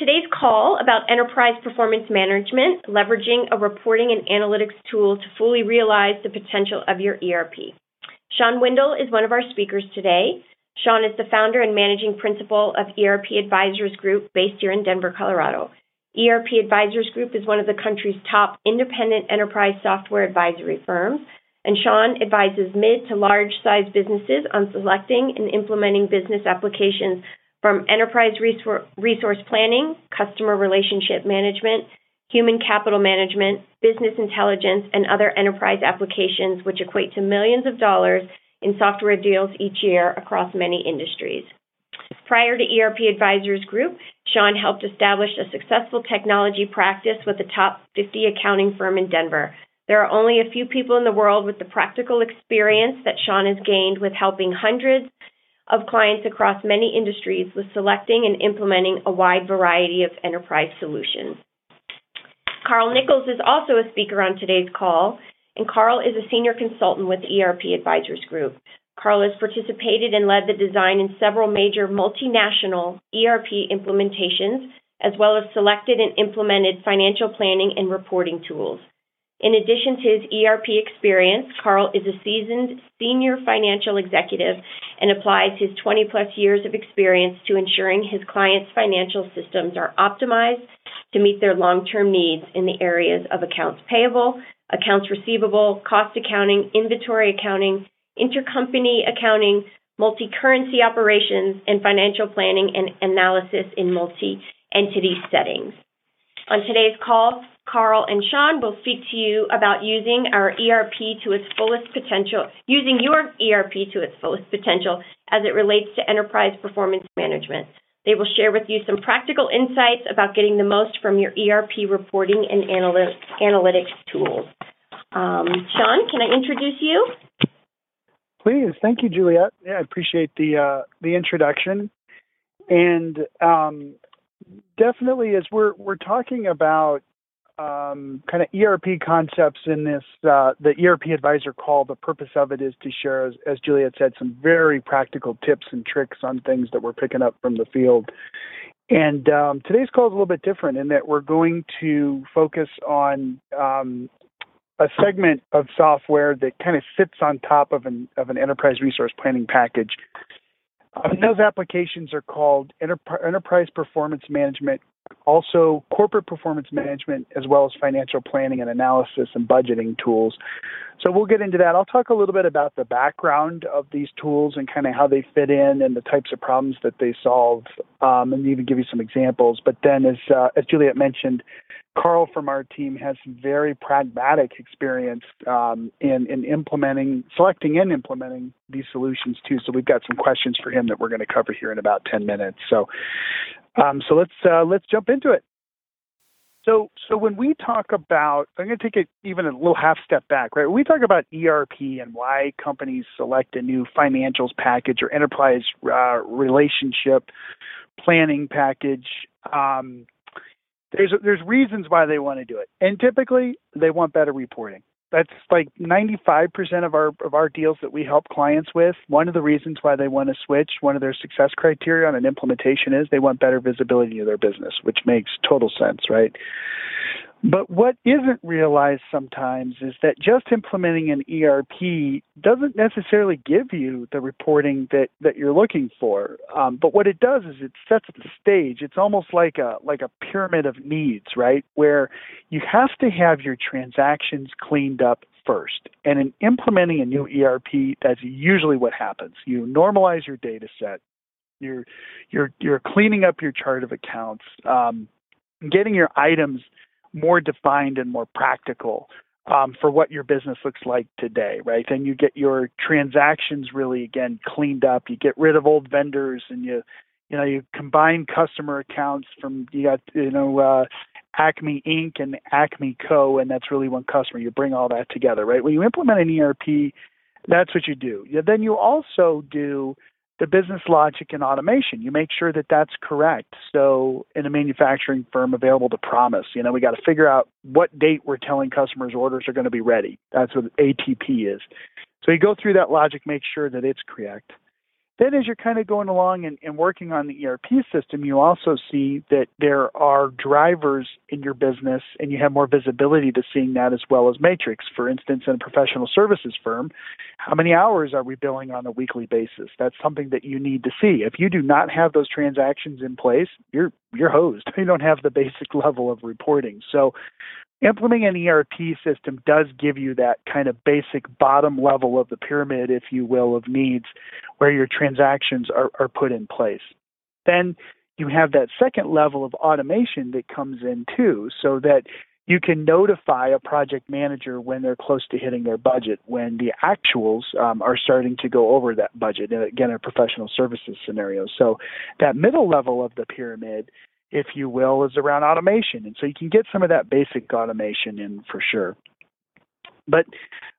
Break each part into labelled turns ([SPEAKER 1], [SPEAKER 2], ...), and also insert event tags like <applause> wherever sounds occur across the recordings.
[SPEAKER 1] today's call about enterprise performance management, leveraging a reporting and analytics tool to fully realize the potential of your ERP. Sean Windle is one of our speakers today. Sean is the founder and managing principal of ERP Advisors Group based here in Denver, Colorado. ERP Advisors Group is one of the country's top independent enterprise software advisory firms, and Sean advises mid to large size businesses on selecting and implementing business applications from enterprise resource planning, customer relationship management, human capital management, business intelligence, and other enterprise applications, which equate to millions of dollars in software deals each year across many industries. Prior to ERP Advisors Group, Sean helped establish a successful technology practice with a top 50 accounting firm in Denver. There are only a few people in the world with the practical experience that Sean has gained with helping hundreds of clients across many industries with selecting and implementing a wide variety of enterprise solutions. Carl Nichols is also a speaker on today's call, and Carl is a senior consultant with ERP Advisors Group. Carl has participated and led the design in several major multinational ERP implementations, as well as selected and implemented financial planning and reporting tools. In addition to his ERP experience, Carl is a seasoned senior financial executive and applies his 20-plus years of experience to ensuring his clients' financial systems are optimized to meet their long-term needs in the areas of accounts payable, accounts receivable, cost accounting, inventory accounting, intercompany accounting, multi-currency operations, and financial planning and analysis in multi-entity settings. On today's call, Carl and Sean will speak to you about using our ERP to its fullest potential, using your ERP to its fullest potential as it relates to enterprise performance management. They will share with you some practical insights about getting the most from your ERP reporting and analytics tools. Um, Sean, can I introduce you?
[SPEAKER 2] Please, thank you, Juliet. Yeah, I appreciate the uh, the introduction, and um, definitely as we're we're talking about um, kind of ERP concepts in this uh, the ERP advisor call. The purpose of it is to share, as, as Juliet said, some very practical tips and tricks on things that we're picking up from the field. And um, today's call is a little bit different in that we're going to focus on um, a segment of software that kind of sits on top of an of an enterprise resource planning package. Um, those applications are called Enterprise Performance Management also corporate performance management as well as financial planning and analysis and budgeting tools. So we'll get into that. I'll talk a little bit about the background of these tools and kind of how they fit in and the types of problems that they solve, um, and even give you some examples. But then, as uh, as Juliet mentioned, Carl from our team has some very pragmatic experience um, in in implementing, selecting, and implementing these solutions too. So we've got some questions for him that we're going to cover here in about ten minutes. So um, so let's uh, let's jump into it. So so when we talk about, I'm going to take it even a little half step back, right? When we talk about ERP and why companies select a new financials package or enterprise uh, relationship planning package. Um, there's there's reasons why they want to do it, and typically they want better reporting that's like 95% of our of our deals that we help clients with. One of the reasons why they want to switch, one of their success criteria on an implementation is they want better visibility of their business, which makes total sense, right? But what isn't realized sometimes is that just implementing an ERP doesn't necessarily give you the reporting that, that you're looking for. Um, but what it does is it sets the stage. It's almost like a like a pyramid of needs, right? Where you have to have your transactions cleaned up first. And in implementing a new ERP, that's usually what happens. You normalize your data set. You're you're you're cleaning up your chart of accounts, um, getting your items more defined and more practical um, for what your business looks like today, right? Then you get your transactions really again cleaned up. You get rid of old vendors, and you, you know, you combine customer accounts from you got you know uh, Acme Inc. and Acme Co. and that's really one customer. You bring all that together, right? When you implement an ERP, that's what you do. Then you also do the business logic and automation. You make sure that that's correct. So, in a manufacturing firm available to promise, you know, we got to figure out what date we're telling customers orders are going to be ready. That's what ATP is. So, you go through that logic, make sure that it's correct. Then as you're kind of going along and, and, working on the ERP system, you also see that there are drivers in your business and you have more visibility to seeing that as well as matrix. For instance, in a professional services firm, how many hours are we billing on a weekly basis? That's something that you need to see. If you do not have those transactions in place, you're you're hosed. <laughs> You don't have the basic level of reporting. So implementing an ERP system does give you that kind of basic bottom level of the pyramid, if you will, of needs where your transactions are, are put in place. Then you have that second level of automation that comes in too, so that you can notify a project manager when they're close to hitting their budget, when the actuals um, are starting to go over that budget. And again, a professional services scenario. So that middle level of the pyramid if you will, is around automation. And so you can get some of that basic automation in for sure. But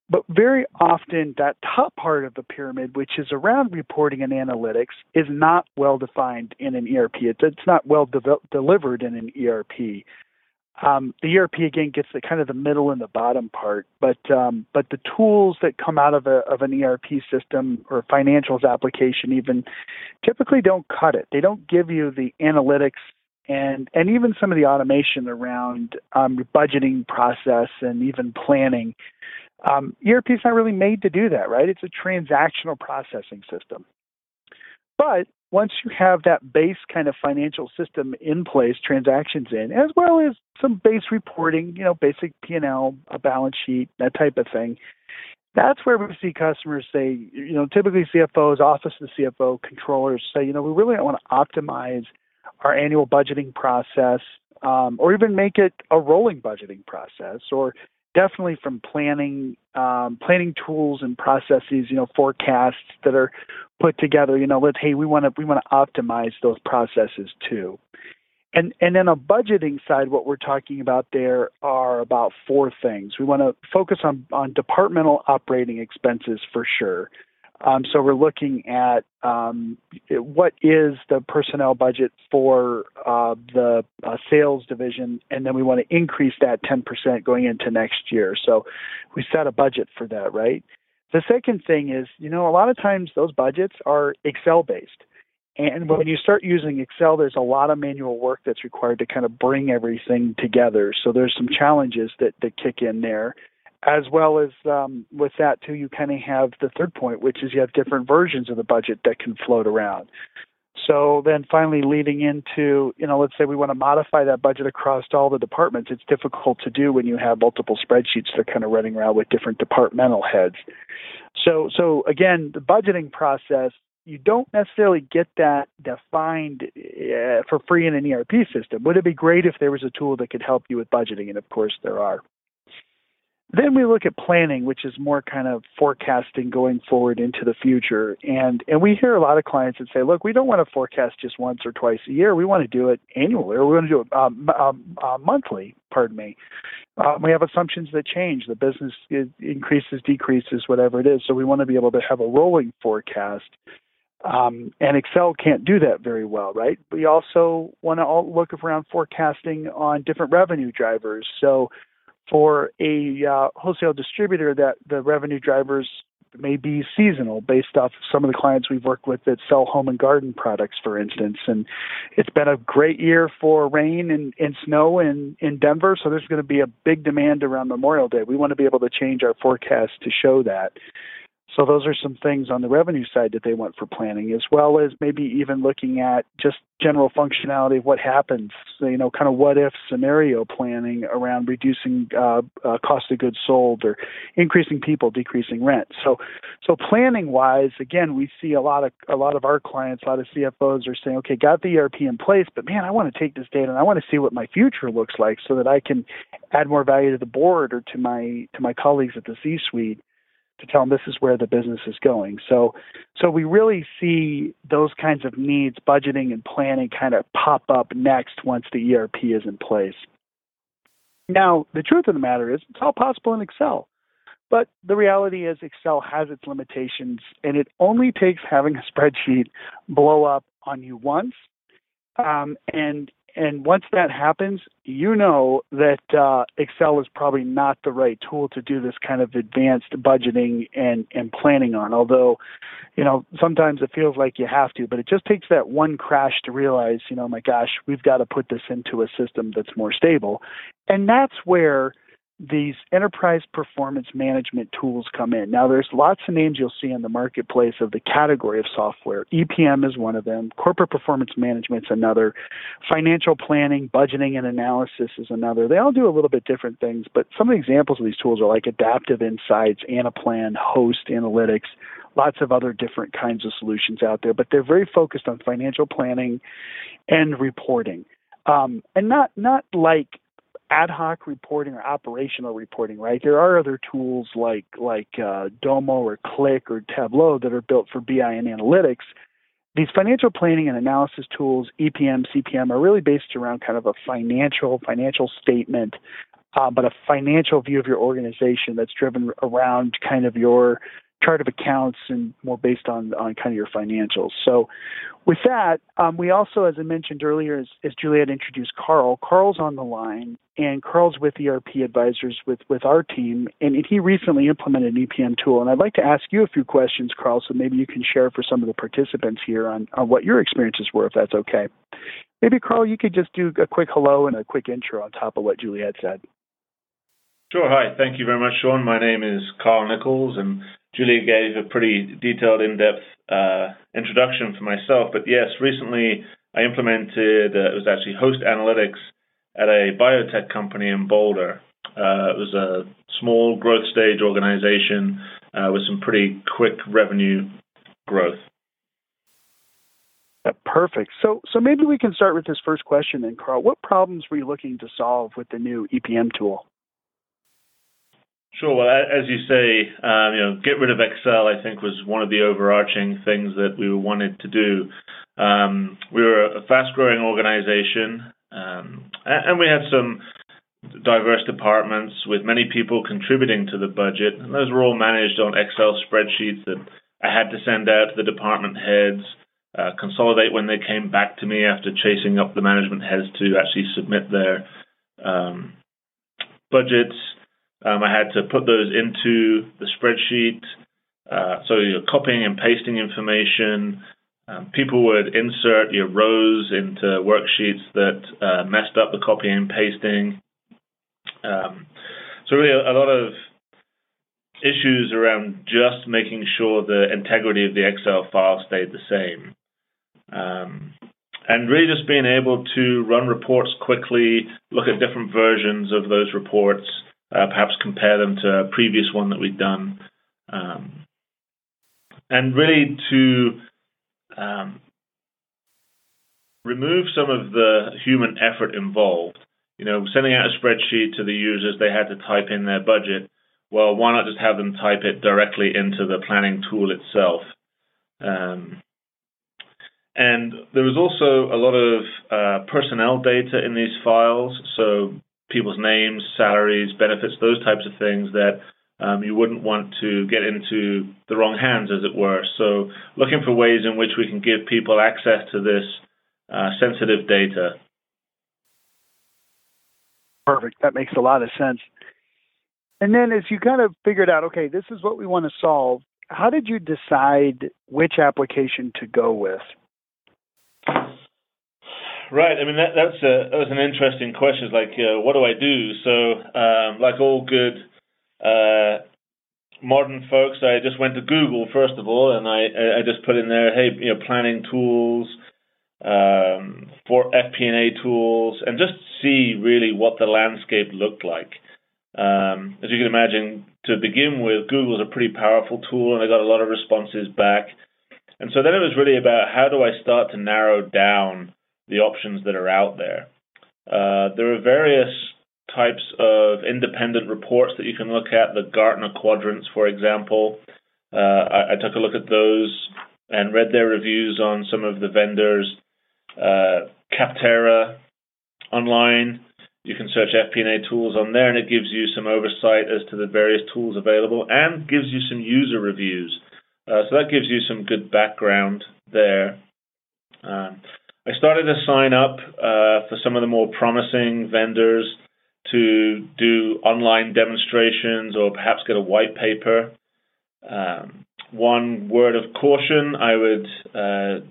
[SPEAKER 2] but very often that top part of the pyramid, which is around reporting and analytics, is not well defined in an ERP. It's not well de- delivered in an ERP. Um, the ERP again gets the kind of the middle and the bottom part, but um, but the tools that come out of a of an ERP system or financials application even typically don't cut it. They don't give you the analytics and and even some of the automation around um, budgeting process and even planning. Um, ERP is not really made to do that, right? It's a transactional processing system. But once you have that base kind of financial system in place, transactions in, as well as some base reporting, you know, basic P&L, a balance sheet, that type of thing, that's where we see customers say, you know, typically CFOs, office of the CFO, controllers say, you know, we really don't want to optimize our annual budgeting process, um, or even make it a rolling budgeting process, or definitely from planning um, planning tools and processes, you know, forecasts that are put together. You know, let's hey, we want to we want to optimize those processes too. And and then on budgeting side, what we're talking about there are about four things. We want to focus on on departmental operating expenses for sure. Um, so we're looking at um, what is the personnel budget for uh, the uh, sales division, and then we want to increase that 10% going into next year. So we set a budget for that, right? The second thing is, you know, a lot of times those budgets are Excel based. And when you start using Excel, there's a lot of manual work that's required to kind of bring everything together. So there's some challenges that, that kick in there as well as um, with that too, you kind of have the third point, which is you have different versions of the budget that can float around. So then finally leading into, you know, let's say we want to modify that budget across all the departments. It's difficult to do when you have multiple spreadsheets that are kind of running around with different departmental heads. So so again, the budgeting process, you don't necessarily get that defined uh, for free in an ERP system. Would it be great if there was a tool that could help you with budgeting? And of course there are. Then we look at planning, which is more kind of forecasting going forward into the future. And and we hear a lot of clients that say, look, we don't want to forecast just once or twice a year. We want to do it annually, or we want to do it um, um, uh, monthly. Pardon me. Uh, we have assumptions that change. The business increases, decreases, whatever it is. So we want to be able to have a rolling forecast. Um, and Excel can't do that very well, right? We also want to look around forecasting on different revenue drivers. So for a uh, wholesale distributor that the revenue drivers may be seasonal based off of some of the clients we've worked with that sell home and garden products, for instance. And it's been a great year for rain and, and snow in, in Denver, so there's going to be a big demand around Memorial Day. We want to be able to change our forecast to show that. So those are some things on the revenue side that they want for planning, as well as maybe even looking at just general functionality of what happens, you know, kind of what if scenario planning around reducing uh, uh, cost of goods sold or increasing people, decreasing rent. So, so planning wise, again, we see a lot of a lot of our clients, a lot of CFOs are saying, okay, got the ERP in place, but man, I want to take this data and I want to see what my future looks like so that I can add more value to the board or to my to my colleagues at the C-suite to tell them this is where the business is going. So, so we really see those kinds of needs, budgeting and planning, kind of pop up next once the ERP is in place. Now, the truth of the matter is, it's all possible in Excel. But the reality is, Excel has its limitations, and it only takes having a spreadsheet blow up on you once, um, and and once that happens, you know that uh, Excel is probably not the right tool to do this kind of advanced budgeting and and planning on. Although, you know, sometimes it feels like you have to, but it just takes that one crash to realize, you know, my gosh, we've got to put this into a system that's more stable, and that's where these enterprise performance management tools come in. Now, there's lots of names you'll see in the marketplace of the category of software. EPM is one of them. Corporate performance management is another. Financial planning, budgeting, and analysis is another. They all do a little bit different things, but some of the examples of these tools are like Adaptive Insights, Anaplan, Host Analytics, lots of other different kinds of solutions out there. But they're very focused on financial planning and reporting. Um, and not not like ad hoc reporting or operational reporting, right? There are other tools like like uh, Domo or Qlik or Tableau that are built for BI and analytics. These financial planning and analysis tools, EPM, CPM, are really based around kind of a financial financial statement, uh, but a financial view of your organization that's driven around kind of your chart of accounts and more based on on kind of your financials. So with that, um, we also, as I mentioned earlier, as, as Juliet introduced Carl, Carl's on the line, and Carl's with ERP Advisors with, with our team, and he recently implemented an EPM tool. And I'd like to ask you a few questions, Carl, so maybe you can share for some of the participants here on, on what your experiences were, if that's okay. Maybe, Carl, you could just do a quick hello and a quick intro on top of what Juliet said.
[SPEAKER 3] Sure. Hi. Thank you very much, Sean. My name is Carl Nichols, and Julia gave a pretty detailed, in-depth uh, introduction for myself. But yes, recently I implemented uh, it was actually Host Analytics at a biotech company in Boulder. Uh, it was a small growth stage organization uh, with some pretty quick revenue growth.
[SPEAKER 2] Perfect. So, so maybe we can start with this first question then, Carl. What problems were you looking to solve with the new EPM tool?
[SPEAKER 3] Sure. Well, as you say, um, you know, get rid of Excel. I think was one of the overarching things that we wanted to do. Um, we were a fast-growing organization, um, and we had some diverse departments with many people contributing to the budget, and those were all managed on Excel spreadsheets that I had to send out to the department heads, uh, consolidate when they came back to me after chasing up the management heads to actually submit their um, budgets. Um, I had to put those into the spreadsheet. Uh, so you're copying and pasting information. Um, people would insert your rows into worksheets that uh, messed up the copying and pasting. Um, so really, a, a, lot of issues around just making sure the integrity of the Excel file stayed the same. Um, and really just being able to run reports quickly, look at different versions of those reports, uh, perhaps compare them to a previous one that we'd done, um, and really to um, remove some of the human effort involved. You know, sending out a spreadsheet to the users, they had to type in their budget. Well, why not just have them type it directly into the planning tool itself? Um, and there was also a lot of uh, personnel data in these files. So people's names, salaries, benefits, those types of things that um, you wouldn't want to get into the wrong hands, as it were. So, looking for ways in which we can give people access to this uh, sensitive data.
[SPEAKER 2] Perfect. That makes a lot of sense. And then, as you kind of figured out, okay, this is what we want to solve, how did you decide which application to go with?
[SPEAKER 3] Right. I mean, that, that's a, that was an interesting question. It's like, uh, what do I do? So, um, like all good uh, modern folks, I just went to Google first of all, and I I just put in there, hey, you know, planning tools, um, for FP&A tools, and just see really what the landscape looked like. Um, as you can imagine, to begin with, Google is a pretty powerful tool, and I got a lot of responses back. And so then it was really about how do I start to narrow down the options that are out there. Uh, there are various types of independent reports that you can look at, the Gartner quadrants, for example. Uh, I, I, took a look at those and read their reviews on some of the vendors. Uh, Capterra online, you can search FP&A tools on there, and it gives you some oversight as to the various tools available and gives you some user reviews. Uh, so that gives you some good background there. Um, I started to sign up uh, for some of the more promising vendors to do online demonstrations or perhaps get a white paper. Um, one word of caution I would uh,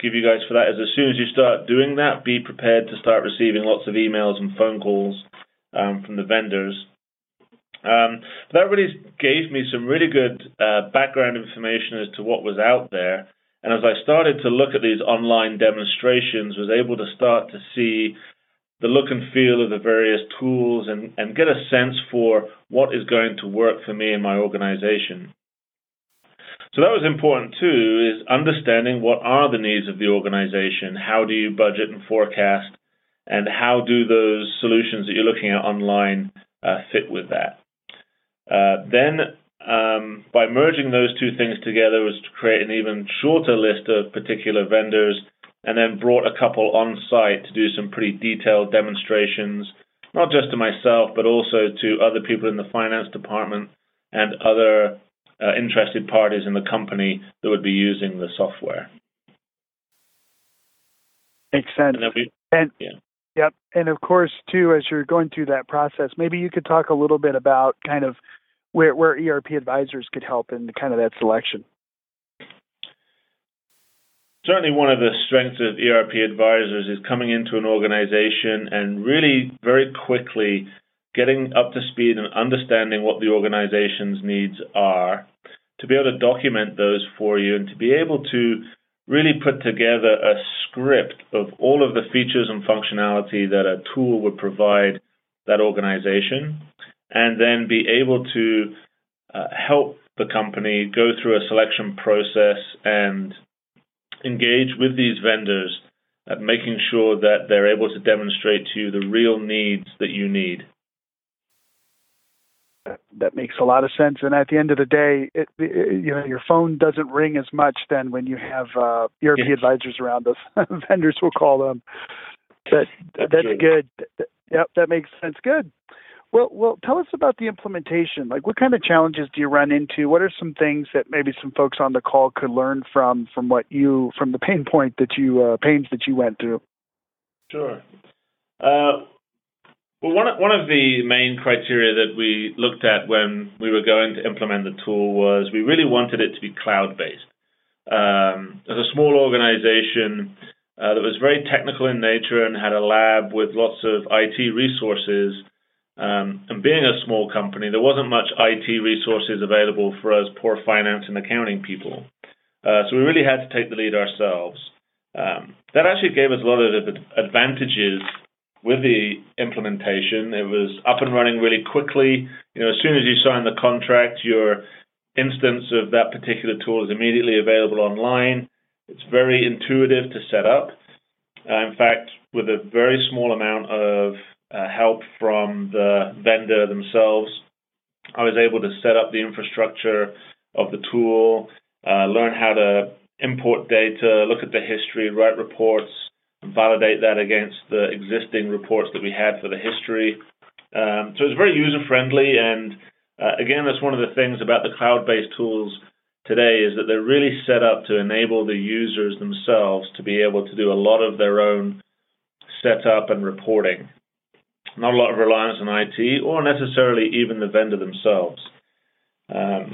[SPEAKER 3] give you guys for that is as soon as you start doing that, be prepared to start receiving lots of emails and phone calls um, from the vendors. Um, that really gave me some really good uh, background information as to what was out there. And as I started to look at these online demonstrations, was able to start to see the look and feel of the various tools and, and get a sense for what is going to work for me and my organization. So that was important too, is understanding what are the needs of the organization, how do you budget and forecast, and how do those solutions that you're looking at online uh, fit with that. Uh, then, um, by merging those two things together, was to create an even shorter list of particular vendors, and then brought a couple on site to do some pretty detailed demonstrations, not just to myself, but also to other people in the finance department and other uh, interested parties in the company that would be using the software.
[SPEAKER 2] Makes sense.
[SPEAKER 3] And, we,
[SPEAKER 2] and
[SPEAKER 3] yeah.
[SPEAKER 2] Yep. And of course, too, as you're going through that process, maybe you could talk a little bit about kind of where, where ERP advisors could help in kind of that selection.
[SPEAKER 3] Certainly, one of the strengths of ERP advisors is coming into an organization and really very quickly getting up to speed and understanding what the organization's needs are, to be able to document those for you, and to be able to really put together a script of all of the features and functionality that a tool would provide that organization, and then be able to uh, help the company go through a selection process and engage with these vendors at making sure that they're able to demonstrate to you the real needs that you need
[SPEAKER 2] that makes a lot of sense. And at the end of the day, it, it, you know, your phone doesn't ring as much then when you have uh, ERP yes. advisors around us. <laughs> Vendors will call them. That that's, that's good. Yep, that makes sense. Good. Well, well, tell us about the implementation. Like, what kind of challenges do you run into? What are some things that maybe some folks on the call could learn from from what you from the pain point that you uh, pains that you went through?
[SPEAKER 3] Sure. Uh, well, one of, one of the main criteria that we looked at when we were going to implement the tool was we really wanted it to be cloud based. Um, as a small organization uh, that was very technical in nature and had a lab with lots of IT resources, um, and being a small company, there wasn't much IT resources available for us poor finance and accounting people. Uh, so we really had to take the lead ourselves. Um, that actually gave us a lot of advantages with the implementation. It was up and running really quickly. You know, as soon as you sign the contract, your instance of that particular tool is immediately available online. It's very intuitive to set up. Uh, in fact, with a very small amount of help from the vendor themselves, I was able to set up the infrastructure of the tool, uh, learn how to import data, look at the history, write reports, validate that against the existing reports that we had for the history. Um, so it's very user friendly, and uh, again, that's one of the things about the cloud-based tools today is that they're really set up to enable the users themselves to be able to do a lot of their own setup and reporting. Not a lot of reliance on IT or necessarily even the vendor themselves. Um,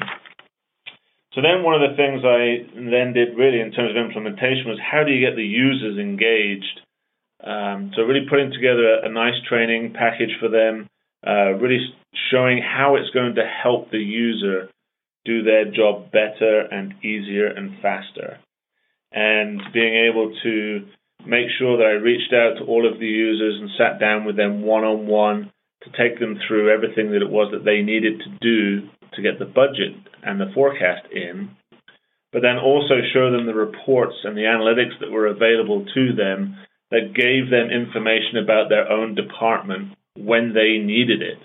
[SPEAKER 3] so then one of the things I then did really in terms of implementation was how do you get the users engaged? Um, so really putting together a, nice training package for them, uh, really showing how it's going to help the user do their job better and easier and faster. And being able to make sure that I reached out to all of the users and sat down with them one on one to take them through everything that it was that they needed to do to get the budget and the forecast in, but then also show them the reports and the analytics that were available to them that gave them information about their own department when they needed it,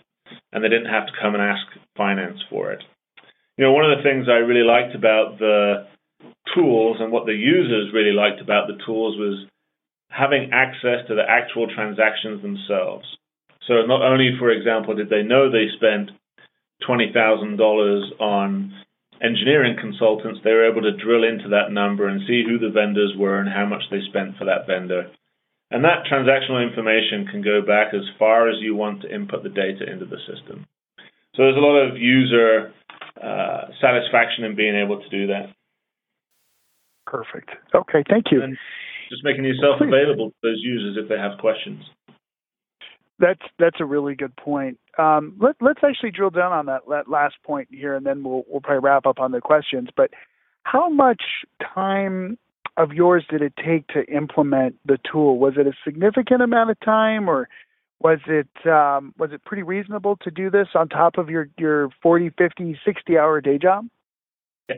[SPEAKER 3] and they didn't have to come and ask finance for it. You know, one of the things I really liked about the tools and what the users really liked about the tools was having access to the actual transactions themselves. So not only, for example, did they know they spent $20,000 on engineering consultants, they were able to drill into that number and see who the vendors were and how much they spent for that vendor. And that transactional information can go back as far as you want to input the data into the system. So there's a lot of user uh, satisfaction in being able to do that.
[SPEAKER 2] Perfect. Okay, thank you.
[SPEAKER 3] And just making yourself available to those users if they have questions.
[SPEAKER 2] That's that's a really good point. Um, let, us actually drill down on that, that last point here, and then we'll we'll probably wrap up on the questions. But how much time of yours did it take to implement the tool? Was it a significant amount of time, or was it um, was it pretty reasonable to do this on top of your your 40, 50, 60 hour day job? <laughs>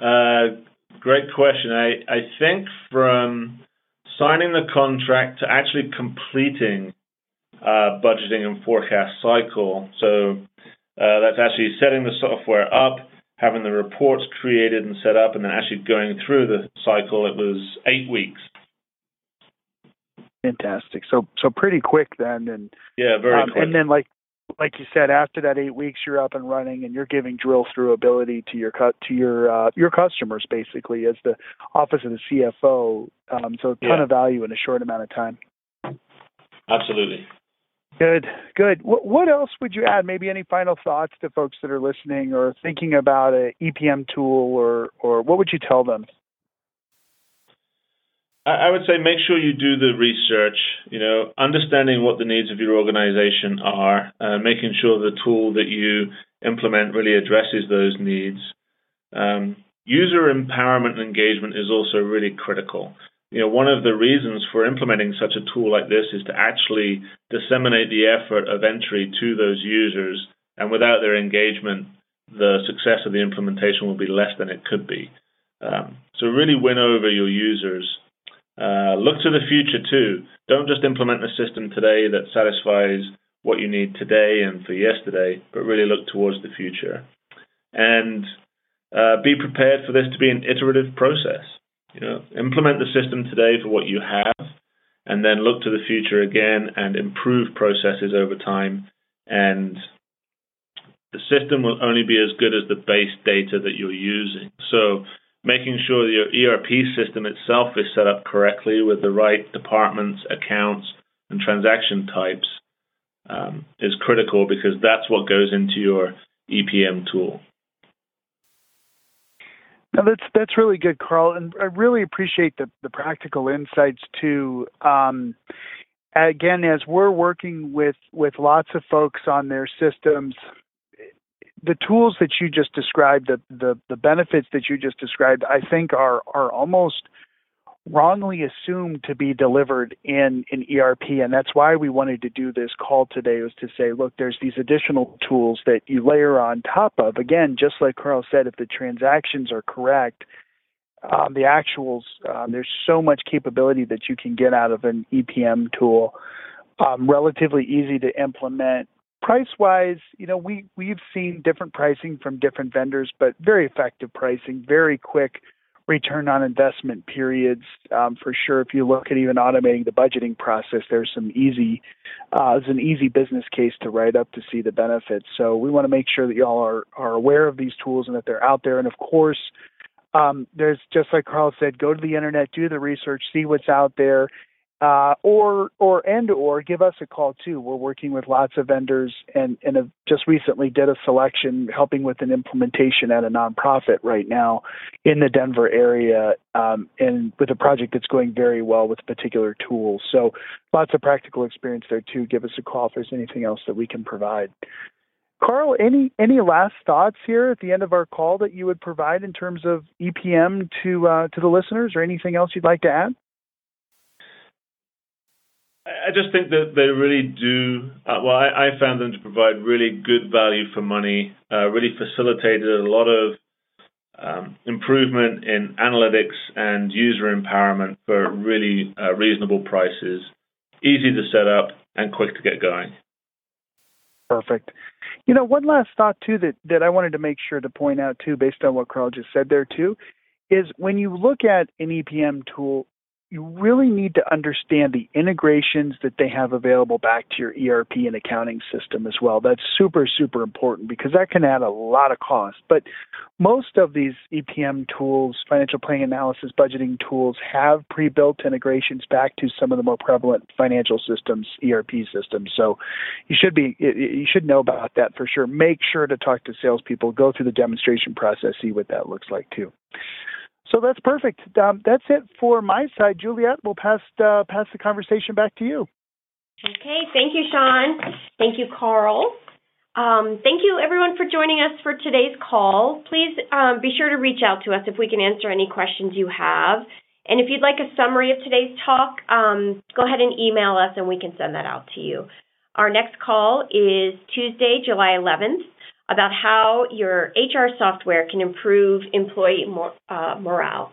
[SPEAKER 3] Uh, great question. I I think from signing the contract to actually completing uh, budgeting and forecast cycle. So uh, that's actually setting the software up, having the reports created and set up, and then actually going through the cycle. It was eight weeks.
[SPEAKER 2] Fantastic. So so pretty quick then, and
[SPEAKER 3] yeah, very um, quick.
[SPEAKER 2] And then like like you said, after that eight weeks, you're up and running, and you're giving drill through ability to your cut to your uh, your customers basically as the office of the CFO. Um, so a ton
[SPEAKER 3] yeah.
[SPEAKER 2] of value in a short amount of time.
[SPEAKER 3] Absolutely.
[SPEAKER 2] Good, good. What, what else would you add? Maybe any final thoughts to folks that are listening or thinking about an EPM tool, or or what would you tell them?
[SPEAKER 3] I would say make sure you do the research. You know, understanding what the needs of your organization are, uh, making sure the tool that you implement really addresses those needs. Um, user empowerment and engagement is also really critical you know, one of the reasons for implementing such a tool like this is to actually disseminate the effort of entry to those users. And without their engagement, the success of the implementation will be less than it could be. Um, so really win over your users. Uh, look to the future too. Don't just implement a system today that satisfies what you need today and for yesterday, but really look towards the future. And uh, be prepared for this to be an iterative process. You know, implement the system today for what you have, and then look to the future again and improve processes over time. And the system will only be as good as the base data that you're using. So making sure your ERP system itself is set up correctly with the right departments, accounts, and transaction types um, is critical because that's what goes into your EPM tool.
[SPEAKER 2] No, that's that's really good, Carl, and I really appreciate the the practical insights too. Um, again, as we're working with with lots of folks on their systems, the tools that you just described, the the, the benefits that you just described, I think are are almost wrongly assumed to be delivered in an ERP, and that's why we wanted to do this call today was to say, look, there's these additional tools that you layer on top of. Again, just like Carl said, if the transactions are correct, um, the actuals, um, there's so much capability that you can get out of an EPM tool. Um, relatively easy to implement. Price wise, you know, we we've seen different pricing from different vendors, but very effective pricing, very quick return on investment periods um, for sure. If you look at even automating the budgeting process, there's some easy, uh, it's an easy business case to write up to see the benefits. So we want to make sure that y'all are are aware of these tools and that they're out there. And of course, um, there's just like Carl said, go to the internet, do the research, see what's out there, uh, or or and or give us a call too. We're working with lots of vendors and and have just recently did a selection helping with an implementation at a nonprofit right now in the Denver area um, and with a project that's going very well with particular tools. So lots of practical experience there too. Give us a call if there's anything else that we can provide. Carl, any any last thoughts here at the end of our call that you would provide in terms of EPM to uh, to the listeners, or anything else you'd like to add?
[SPEAKER 3] I just think that they really do. Uh, well, I, I, found them to provide really good value for money. Uh, really facilitated a lot of um, improvement in analytics and user empowerment for really uh, reasonable prices, easy to set up, and quick to get going.
[SPEAKER 2] Perfect. You know, one last thought too that that I wanted to make sure to point out too, based on what Carl just said there too, is when you look at an EPM tool, you really need to understand the integrations that they have available back to your ERP and accounting system as well. That's super, super important because that can add a lot of cost. But most of these EPM tools, financial planning analysis, budgeting tools, have pre built integrations back to some of the more prevalent financial systems, ERP systems. So you should be you should know about that for sure. Make sure to talk to salespeople, go through the demonstration process, see what that looks like too. So that's perfect. Um, that's it for my side. Juliet, we'll pass uh, pass the conversation back to you.
[SPEAKER 1] Okay, thank you, Sean. Thank you, Carl. Um, thank you, everyone, for joining us for today's call. Please um, be sure to reach out to us if we can answer any questions you have. And if you'd like a summary of today's talk, um, go ahead and email us and we can send that out to you. Our next call is Tuesday, July 11th about how your HR software can improve employee mor- uh, morale.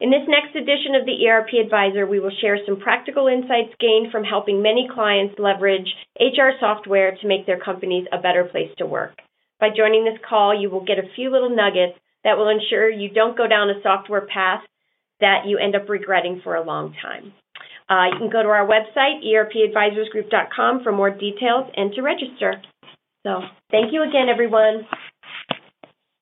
[SPEAKER 1] In this next edition of the ERP Advisor, we will share some practical insights gained from helping many clients leverage HR software to make their companies a better place to work. By joining this call, you will get a few little nuggets that will ensure you don't go down a software path that you end up regretting for a long time. Uh, you can go to our website, erpadvisorsgroup.com, for more details and to register. So thank you again, everyone.